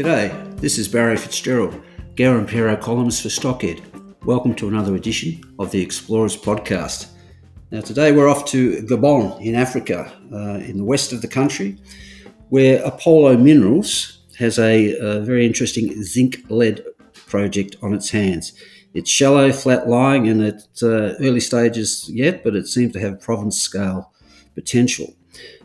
G'day, this is Barry Fitzgerald, Garimpeiro columnist for Stockhead. Welcome to another edition of the Explorers Podcast. Now, today we're off to Gabon in Africa, uh, in the west of the country, where Apollo Minerals has a, a very interesting zinc lead project on its hands. It's shallow, flat lying, and at uh, early stages yet, but it seems to have province scale potential.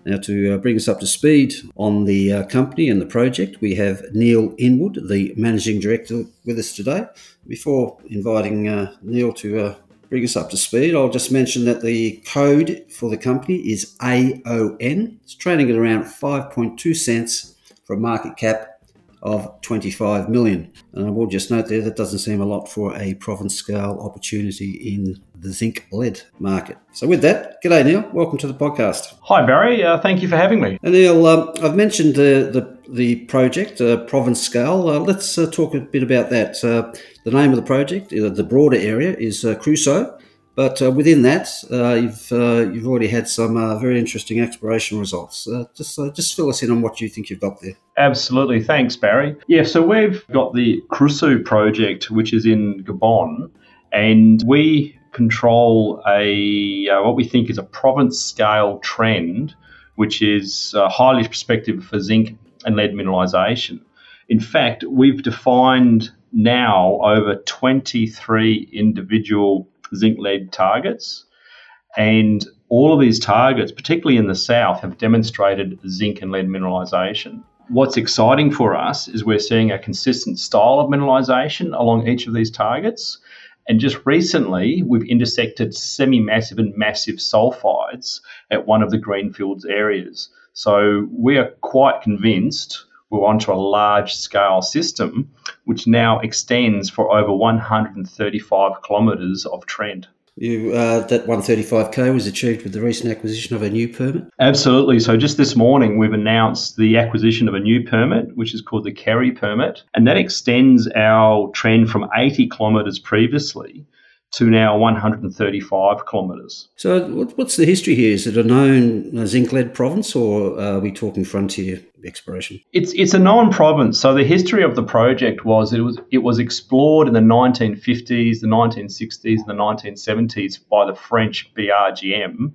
Now, to uh, bring us up to speed on the uh, company and the project, we have Neil Inwood, the Managing Director, with us today. Before inviting uh, Neil to bring us up to speed, I'll just mention that the code for the company is AON. It's trading at around 5.2 cents for a market cap of 25 million. And I will just note there that doesn't seem a lot for a province scale opportunity in the zinc lead market. So, with that, g'day Neil. Welcome to the podcast. Hi Barry. Uh, thank you for having me. And Neil, um, I've mentioned uh, the the project, uh, province scale. Uh, let's uh, talk a bit about that. Uh, the name of the project, the broader area, is Kroussou. But uh, within that, uh, you've uh, you've already had some uh, very interesting exploration results. Uh, just uh, just fill us in on what you think you've got there. Absolutely, thanks, Barry. Yeah, so we've got the Kroussou project, which is in Gabon, and we control a uh, what we think is a province scale trend, which is uh, highly prospective for zinc and lead mineralisation. In fact, we've defined now over 23 individual zinc lead targets. And all of these targets, particularly in the south, have demonstrated zinc and lead mineralisation. What's exciting for us is we're seeing a consistent style of mineralisation along each of these targets. And just recently, we've intersected semi massive and massive sulfides at one of the greenfields areas. So we are quite convinced we're onto a large scale system which now extends for over 135 kilometres of trend. You, uh, that 135k was achieved with the recent acquisition of a new permit? Absolutely. So, just this morning, we've announced the acquisition of a new permit, which is called the Keri permit, and that extends our trend from 80 kilometres previously to now 135 kilometres. So, what's the history here? Is it a known zinc lead province, or are we talking frontier exploration? It's it's a known province. So the history of the project was it was it was explored in the 1950s, the 1960s, and the 1970s by the French BRGM,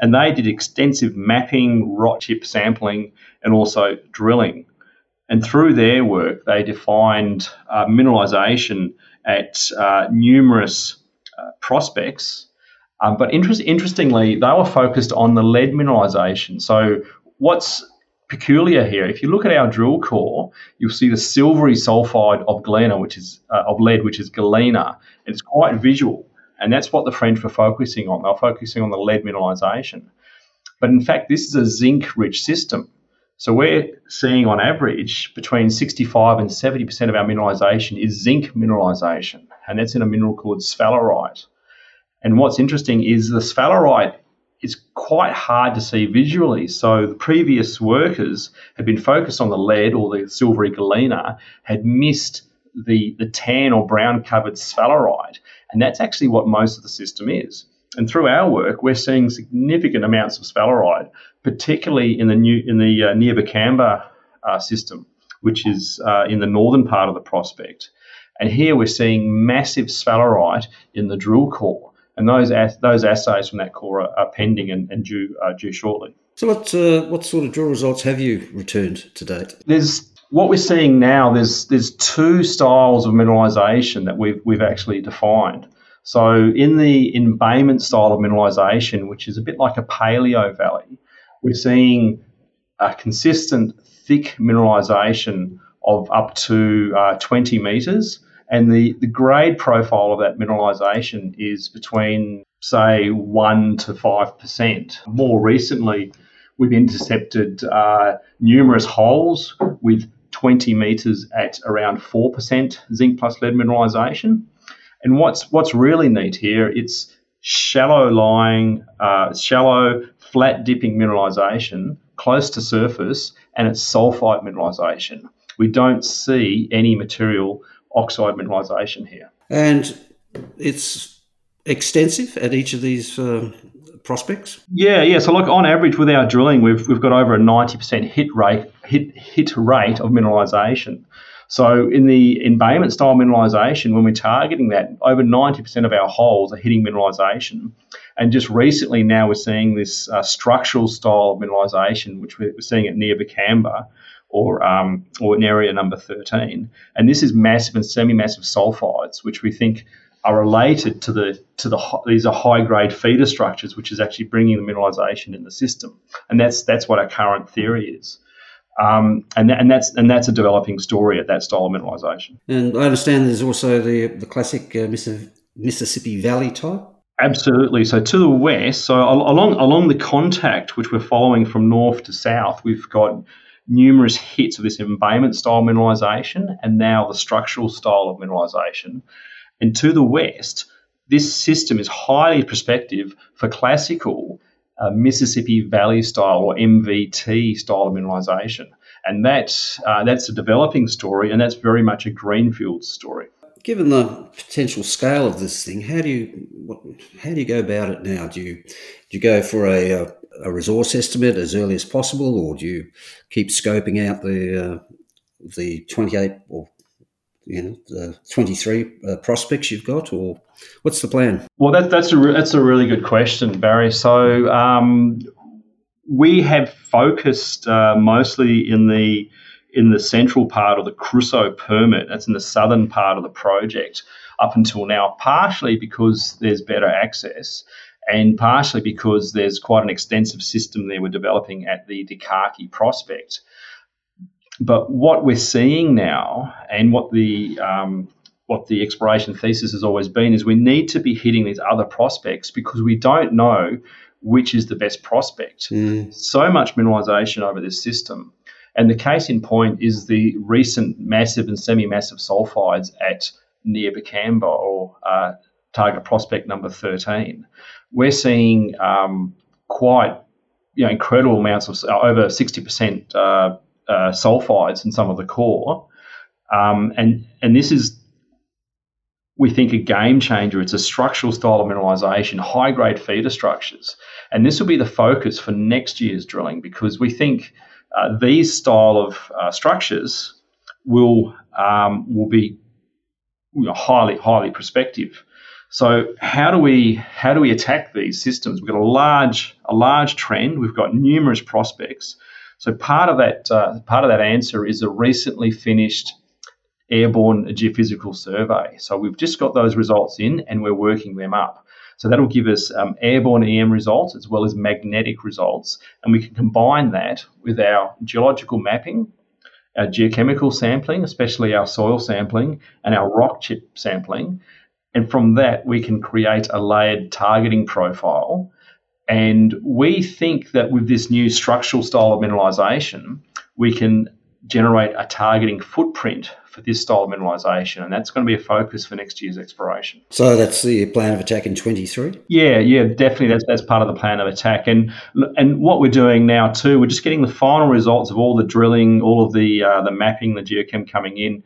and they did extensive mapping, rock chip sampling, and also drilling. And through their work, they defined uh, mineralisation at uh, numerous prospects. Um, but interest, interestingly, they were focused on the lead mineralisation. So, what's peculiar here, if you look at our drill core, you'll see the silvery sulfide of galena, which is uh, of lead, which is galena. It's quite visual, and that's what the French were focusing on. They were focusing on the lead mineralisation. But in fact, this is a zinc-rich system. So we're seeing on average between 65 and 70% of our mineralisation is zinc mineralisation, and that's in a mineral called sphalerite. And what's interesting is the sphalerite is quite hard to see visually. So the previous workers had been focused on the lead or the silvery galena, had missed the, the tan or brown covered sphalerite. And that's actually what most of the system is. And through our work, we're seeing significant amounts of sphalerite, particularly in the new in the uh, Niambokamba uh, system, which is uh, in the northern part of the prospect. And here we're seeing massive sphalerite in the drill core, and those those assays from that core are, are pending and, and due uh, due shortly. So, what uh, what sort of drill results have you returned to date? There's what we're seeing now. There's there's two styles of mineralisation that we've we've actually defined. So in the embayment style of mineralisation, which is a bit like a paleo valley, we're seeing a consistent thick mineralisation of up to uh, 20 metres. And the, the grade profile of that mineralisation is between, say, 1 to 5%. More recently, we've intercepted uh, numerous holes with 20 metres at around 4% zinc plus lead mineralisation. And what's what's really neat here, it's shallow lying, uh, shallow, flat dipping mineralisation close to surface, and it's sulfide mineralisation. We don't see any material oxide mineralisation here. And it's extensive at each of these uh, prospects? Yeah, yeah. So like on average with our drilling, we've we've got over a ninety percent hit rate hit hit rate of mineralisation. So in the embayment style mineralisation, when we're targeting that, over ninety percent of our holes are hitting mineralisation. And just recently, now we're seeing this uh, structural style mineralisation, which we're seeing at Niambokamba, or um, or in area number 13. And this is massive and semi-massive sulfides, which we think are related to the to the these are high grade feeder structures, which is actually bringing the mineralisation in the system, and that's that's what our current theory is. Um, and, and that's and that's a developing story at that style of mineralisation. And I understand there's also the the classic uh, Mississippi Valley type. Absolutely. So to the west, so along along the contact which we're following from north to south, we've got numerous hits of this embayment style mineralisation and now the structural style of mineralisation. And to the west, this system is highly prospective for classical uh, Mississippi Valley style or MVT style of mineralisation. And that's, uh, that's a developing story, and that's very much a greenfield story. Given the potential scale of this thing, how do you what, how do you go about it now? Do you do you go for a, a, a resource estimate as early as possible, or do you keep scoping out the uh, the twenty eight or you know the 23 uh, prospects you've got or what's the plan? Well that, that's a re- that's a really good question barry. So um, we have focused uh, mostly in the in the central part of the Kroussou permit that's in the southern part of the project up until now partially because there's better access and partially because there's quite an extensive system there we're developing at the Dikaki prospect but what we're seeing now, and what the um, what the exploration thesis has always been, is we need to be hitting these other prospects because we don't know which is the best prospect. Mm. So much mineralisation over this system. And the case in point is the recent massive and semi-massive sulfides at Niambokamba or uh, target prospect number 13. We're seeing um, quite you know, incredible amounts of over 60% uh, uh, sulfides in some of the core. Um, and, and this is, we think, a game changer. It's a structural style of mineralisation, high grade feeder structures. And this will be the focus for next year's drilling because we think uh, these style of uh, structures will, um, will be you know, highly, highly prospective. So how do we how do we attack these systems? We've got a large a large trend. We've got numerous prospects. So part of that uh, part of that answer is a recently finished airborne geophysical survey. So we've just got those results in and we're working them up. So that'll give us um, airborne EM results as well as magnetic results, and we can combine that with our geological mapping, our geochemical sampling, especially our soil sampling, and our rock chip sampling. And from that, we can create a layered targeting profile and we think that with this new structural style of mineralisation, we can generate a targeting footprint for this style of mineralisation, and that's going to be a focus for next year's exploration. So that's the plan of attack in 23. Yeah, yeah, definitely. That's that's part of the plan of attack, and and what we're doing now too, we're just getting the final results of all the drilling, all of the uh, the mapping, the geochem coming in.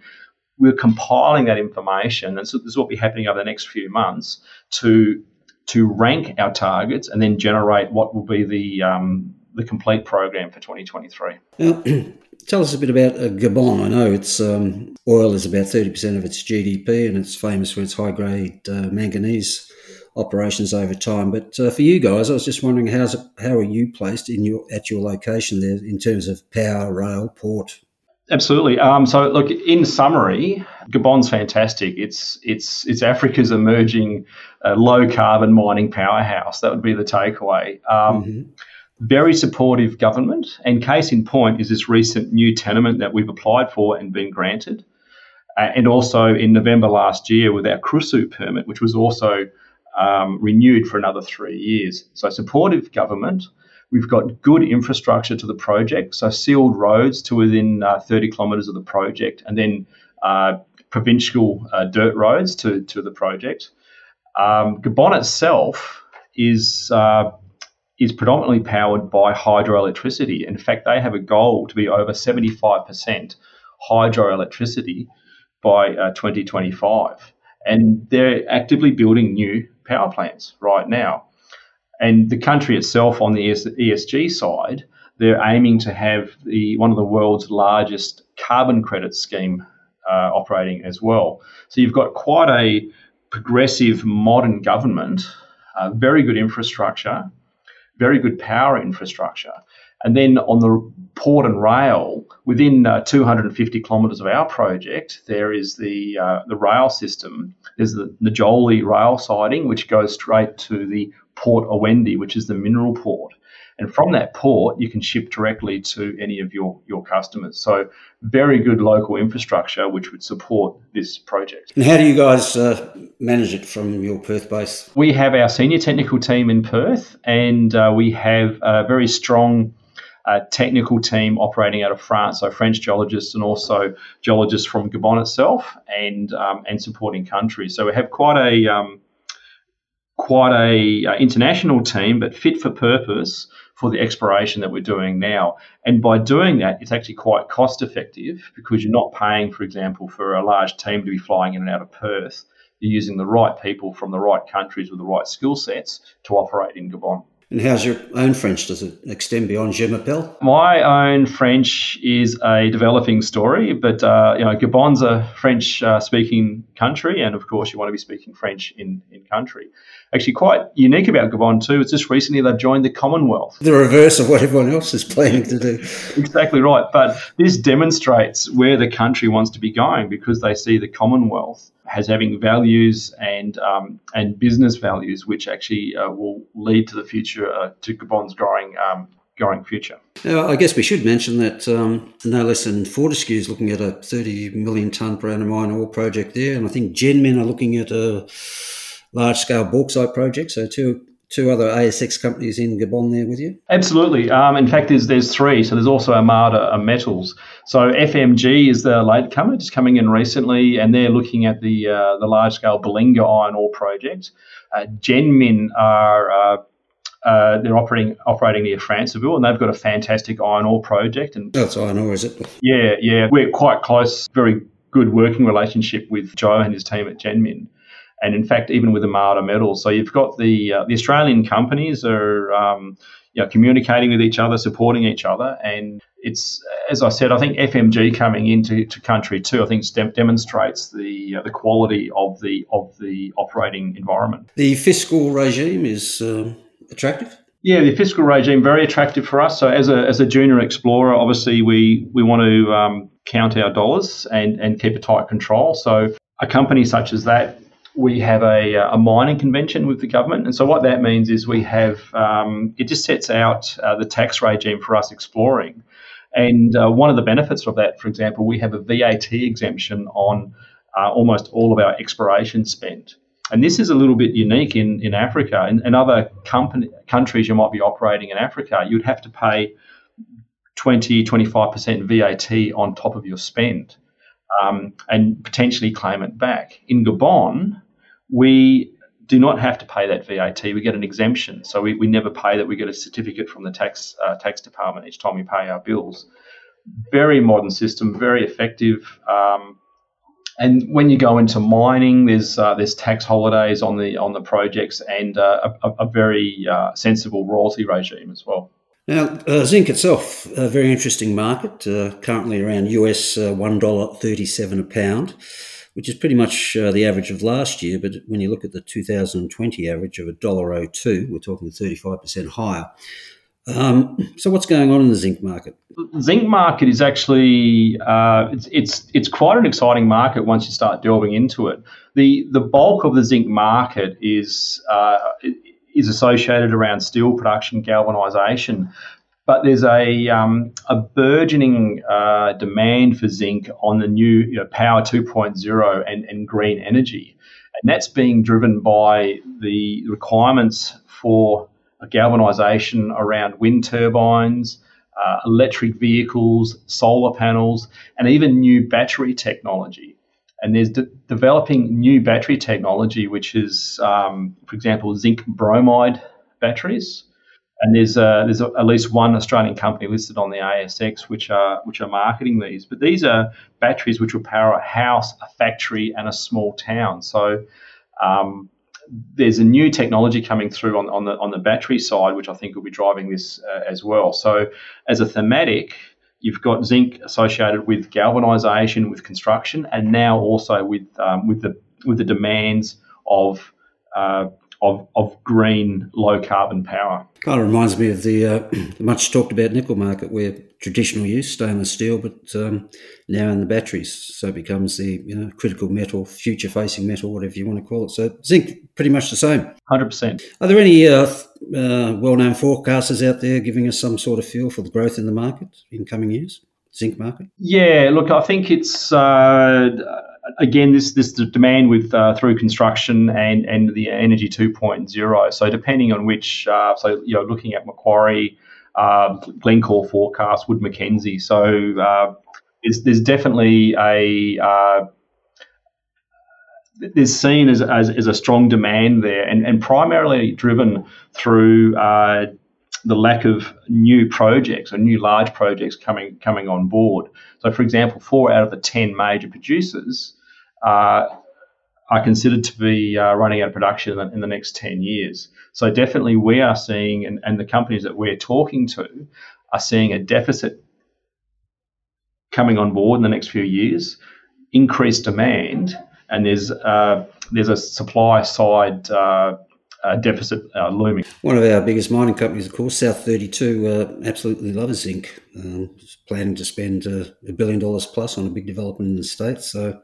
We're compiling that information, and so this will be happening over the next few months to to rank our targets and then generate what will be the um, the complete program for 2023. Now, tell us a bit about uh, Gabon. I know it's um, oil is about 30% of its GDP and it's famous for its high grade uh, manganese operations over time. But uh, for you guys, I was just wondering how's it, how are you placed in your at your location there in terms of power, rail, port, Absolutely. Um, so, look, in summary, Gabon's fantastic. It's it's it's Africa's emerging uh, low carbon mining powerhouse. That would be the takeaway. Um, mm-hmm. Very supportive government, and case in point is this recent new tenement that we've applied for and been granted, uh, and also in November last year with our Kroussou permit, which was also um, renewed for another three years. So, supportive government We've got good infrastructure to the project, so sealed roads to within uh, 30 kilometres of the project, and then uh, provincial uh, dirt roads to, to the project. Um, Gabon itself is uh, is predominantly powered by hydroelectricity. In fact, they have a goal to be over 75% hydroelectricity by uh, 2025. And they're actively building new power plants right now. And the country itself, on the ESG side, they're aiming to have the one of the world's largest carbon credit scheme uh, operating as well. So you've got quite a progressive, modern government, uh, very good infrastructure, very good power infrastructure. And then on the port and rail, within uh, 250 kilometres of our project, there is the uh, the rail system. There's the Ndjolé rail siding, which goes straight to the Port Owendo, which is the mineral port. And from that port, you can ship directly to any of your, your customers. So, very good local infrastructure which would support this project. And how do you guys uh, manage it from your Perth base? We have our senior technical team in Perth, and uh, we have a very strong uh, technical team operating out of France, so French geologists and also geologists from Gabon itself and um, and supporting countries. So we have quite a um, quite a uh, international team, but fit for purpose for the exploration that we're doing now. And by doing that, it's actually quite cost effective because you're not paying, for example, for a large team to be flying in and out of Perth. You're using the right people from the right countries with the right skill sets to operate in Gabon. And how's your own French? Does it extend beyond Je m'appelle? My own French is a developing story, but uh, you know, Gabon's a French-speaking uh, country, and of course, you want to be speaking French in in country. Actually, quite unique about Gabon too. It's just recently they've joined the Commonwealth. The reverse of what everyone else is planning to do. exactly right, but this demonstrates where the country wants to be going because they see the Commonwealth has having values and um, and business values, which actually uh, will lead to the future uh, to Gabon's growing um, growing future. Now, I guess we should mention that um, no less than Fortescue is looking at a 30 million tonne per annum iron ore project there, and I think Genmin are looking at a large scale bauxite project. So two two other ASX companies in Gabon there with you? Absolutely. Um, in fact, there's there's three. So there's also Armada Metals. So FMG is the latecomer, just coming in recently, and they're looking at the uh, the large scale Belinga iron ore project. Uh, Genmin are uh, uh, they're operating operating near Franceville, and they've got a fantastic iron ore project. And that's iron ore, is it? Yeah, yeah. We're quite close, very good working relationship with Joe and his team at Genmin and in fact, even with the Armada Metals. So you've got the uh, the Australian companies are um, you know, communicating with each other, supporting each other, and it's as I said, I think FMG coming into to country too. I think dem- demonstrates the uh, the quality of the of the operating environment. The fiscal regime is um, attractive. Yeah, the fiscal regime very attractive for us. So as a as a junior explorer, obviously we we want to um, count our dollars and and keep a tight control. So a company such as that we have a, a, mining convention with the government. And so what that means is we have, um, it just sets out uh, the tax regime for us exploring. And uh, one of the benefits of that, for example, we have a VAT exemption on uh, almost all of our exploration spend. And this is a little bit unique in, in Africa. In, in other company, countries you might be operating in Africa, you'd have to pay 20, 25% VAT on top of your spend um, and potentially claim it back. In Gabon, we do not have to pay that VAT. We get an exemption, so we, we never pay that. We get a certificate from the tax uh, tax department each time we pay our bills. Very modern system, very effective. Um, and when you go into mining, there's uh, there's tax holidays on the on the projects and uh, a, a, very uh, sensible royalty regime as well. Now, uh, zinc itself, a very interesting market, uh, currently around US uh, $1.37 a pound, which is pretty much uh, the average of last year. But when you look at the 2020 average of $1.02, we're talking 35% higher. Um, so, what's going on in the zinc market? The zinc market is actually uh, it's, it's it's quite an exciting market once you start delving into it. the The bulk of the zinc market is uh, is associated around steel production, galvanisation. But there's a, um, a burgeoning uh, demand for zinc on the new you know, Power 2.0 and, and green energy. And that's being driven by the requirements for galvanisation around wind turbines, uh, electric vehicles, solar panels, and even new battery technology. And there's de- developing new battery technology, which is, um, for example, zinc bromide batteries. And there's uh, there's at least one Australian company listed on the ASX which are which are marketing these. But these are batteries which will power a house, a factory, and a small town. So um, there's a new technology coming through on, on the on the battery side, which I think will be driving this uh, as well. So, as a thematic, you've got zinc associated with galvanisation, with construction, and now also with um, with the with the demands of uh, of, of green low carbon power. Kind of reminds me of the, uh, the much talked about nickel market, where traditional use stainless steel, but um, now in the batteries, so it becomes the you know critical metal, future facing metal, whatever you want to call it. So zinc, pretty much the same. Hundred percent. Are there any uh, uh, well known forecasters out there giving us some sort of feel for the growth in the market in coming years? Zinc market? Yeah, look, I think it's uh, again, this this demand with uh, through construction and and the energy 2.0. So depending on which, uh, so you know, looking at Macquarie, uh, Glencore forecast, Wood Mackenzie. So uh, there's, there's definitely a uh, there's seen as, as, as, a strong demand there, and, and primarily driven through uh, the lack of new projects or new large projects coming coming on board. So, for example, four out of the ten major producers are considered to be uh, running out of production in the, next 10 years. So definitely we are seeing, and, and the companies that we're talking to are seeing a deficit coming on board in the next few years, increased demand, and there's uh, there's a supply side uh, uh, deficit uh, looming. One of our biggest mining companies, of course, South 32, uh, absolutely loves zinc. Um, planning to spend uh, a billion dollars plus on a big development in the states. So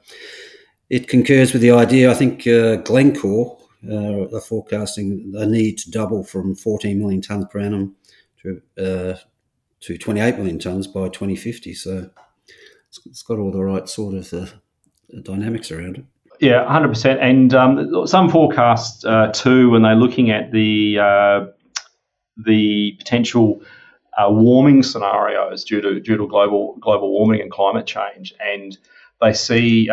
it concurs with the idea. I think uh, Glencore uh, are forecasting a need to double from 14 million tonnes per annum to uh, to 28 million tonnes by 2050. So it's, it's got all the right sort of uh, dynamics around it. Yeah, 100%. And um, some forecasts uh, too, when they're looking at the uh, the potential warming scenarios due to due to global global warming and climate change, and they see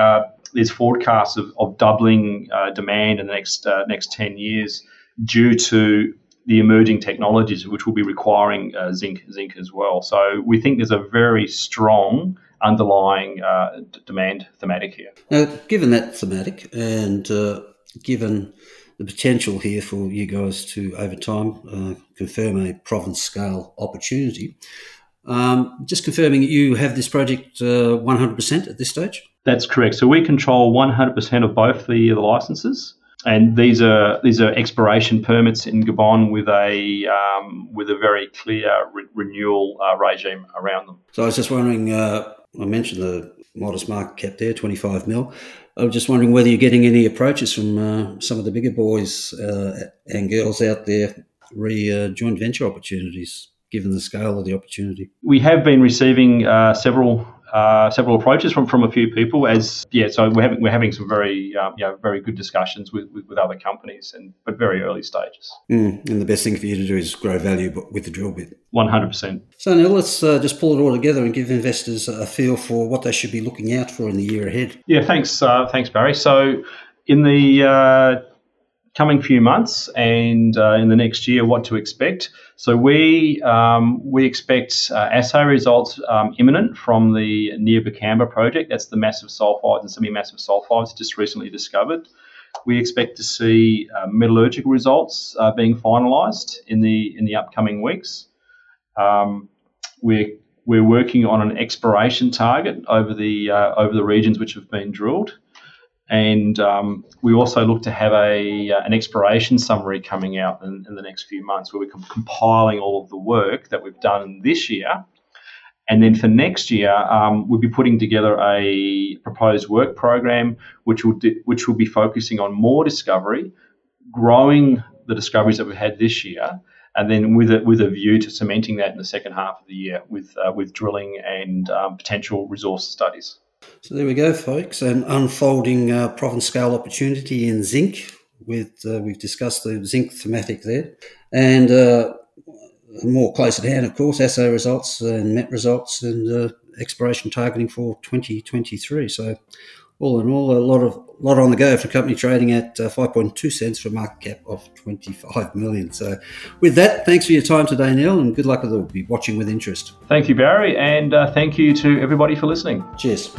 there's forecasts of, of doubling uh, demand in the next uh, next 10 years due to the emerging technologies which will be requiring uh, zinc zinc as well. So we think there's a very strong underlying uh, demand thematic here. Now, given that thematic and uh, given the potential here for you guys to, over time, uh, confirm a province scale opportunity, um, just confirming you have this project 100% at this stage? That's correct. So we control 100% of both the, the licenses, and these are these are exploration permits in Gabon with a um, with a very clear re- renewal uh, regime around them. So I was just wondering. Uh, I mentioned the modest market cap there, 25 mil. I was just wondering whether you're getting any approaches from uh, some of the bigger boys uh, and girls out there re uh, joint venture opportunities, given the scale of the opportunity. We have been receiving uh, several uh, several approaches from, from a few people. As yeah, so we're having we're having some very um, you know, very good discussions with, with, with, other companies, and but very early stages. Mm, and the best thing for you to do is grow value with the drill bit. One hundred percent. So now let's uh, just pull it all together and give investors a feel for what they should be looking out for in the year ahead. Yeah, thanks, uh, thanks Barry. So in the uh, coming few months and uh, in the next year what to expect. So we um, we expect uh, assay results um, imminent from the Niambokamba project. That's the massive sulfides and semi-massive sulfides just recently discovered. We expect to see uh, metallurgical results uh, being finalised in the in the upcoming weeks. Um, we're we're working on an exploration target over the uh, over the regions which have been drilled. And um, we also look to have a uh, an exploration summary coming out in, in, the next few months, where we're compiling all of the work that we've done this year. And then for next year, um, we'll be putting together a proposed work program, which will which will be focusing on more discovery, growing the discoveries that we've had this year, and then with a, with a view to cementing that in the second half of the year with uh, with drilling and um, potential resource studies. So there we go, folks. An unfolding uh, province scale opportunity in zinc. With uh, we've discussed the zinc thematic there, And uh, more close at hand, of course, assay results and MET results and uh, exploration targeting for 2023. So, all in all, a lot of lot on the go for company trading at uh, 5.2 cents for a market cap of 25 million. So, with that, thanks for your time today, Neil, and good luck with all. Be watching with interest. Thank you, Barry, and uh, thank you to everybody for listening. Cheers.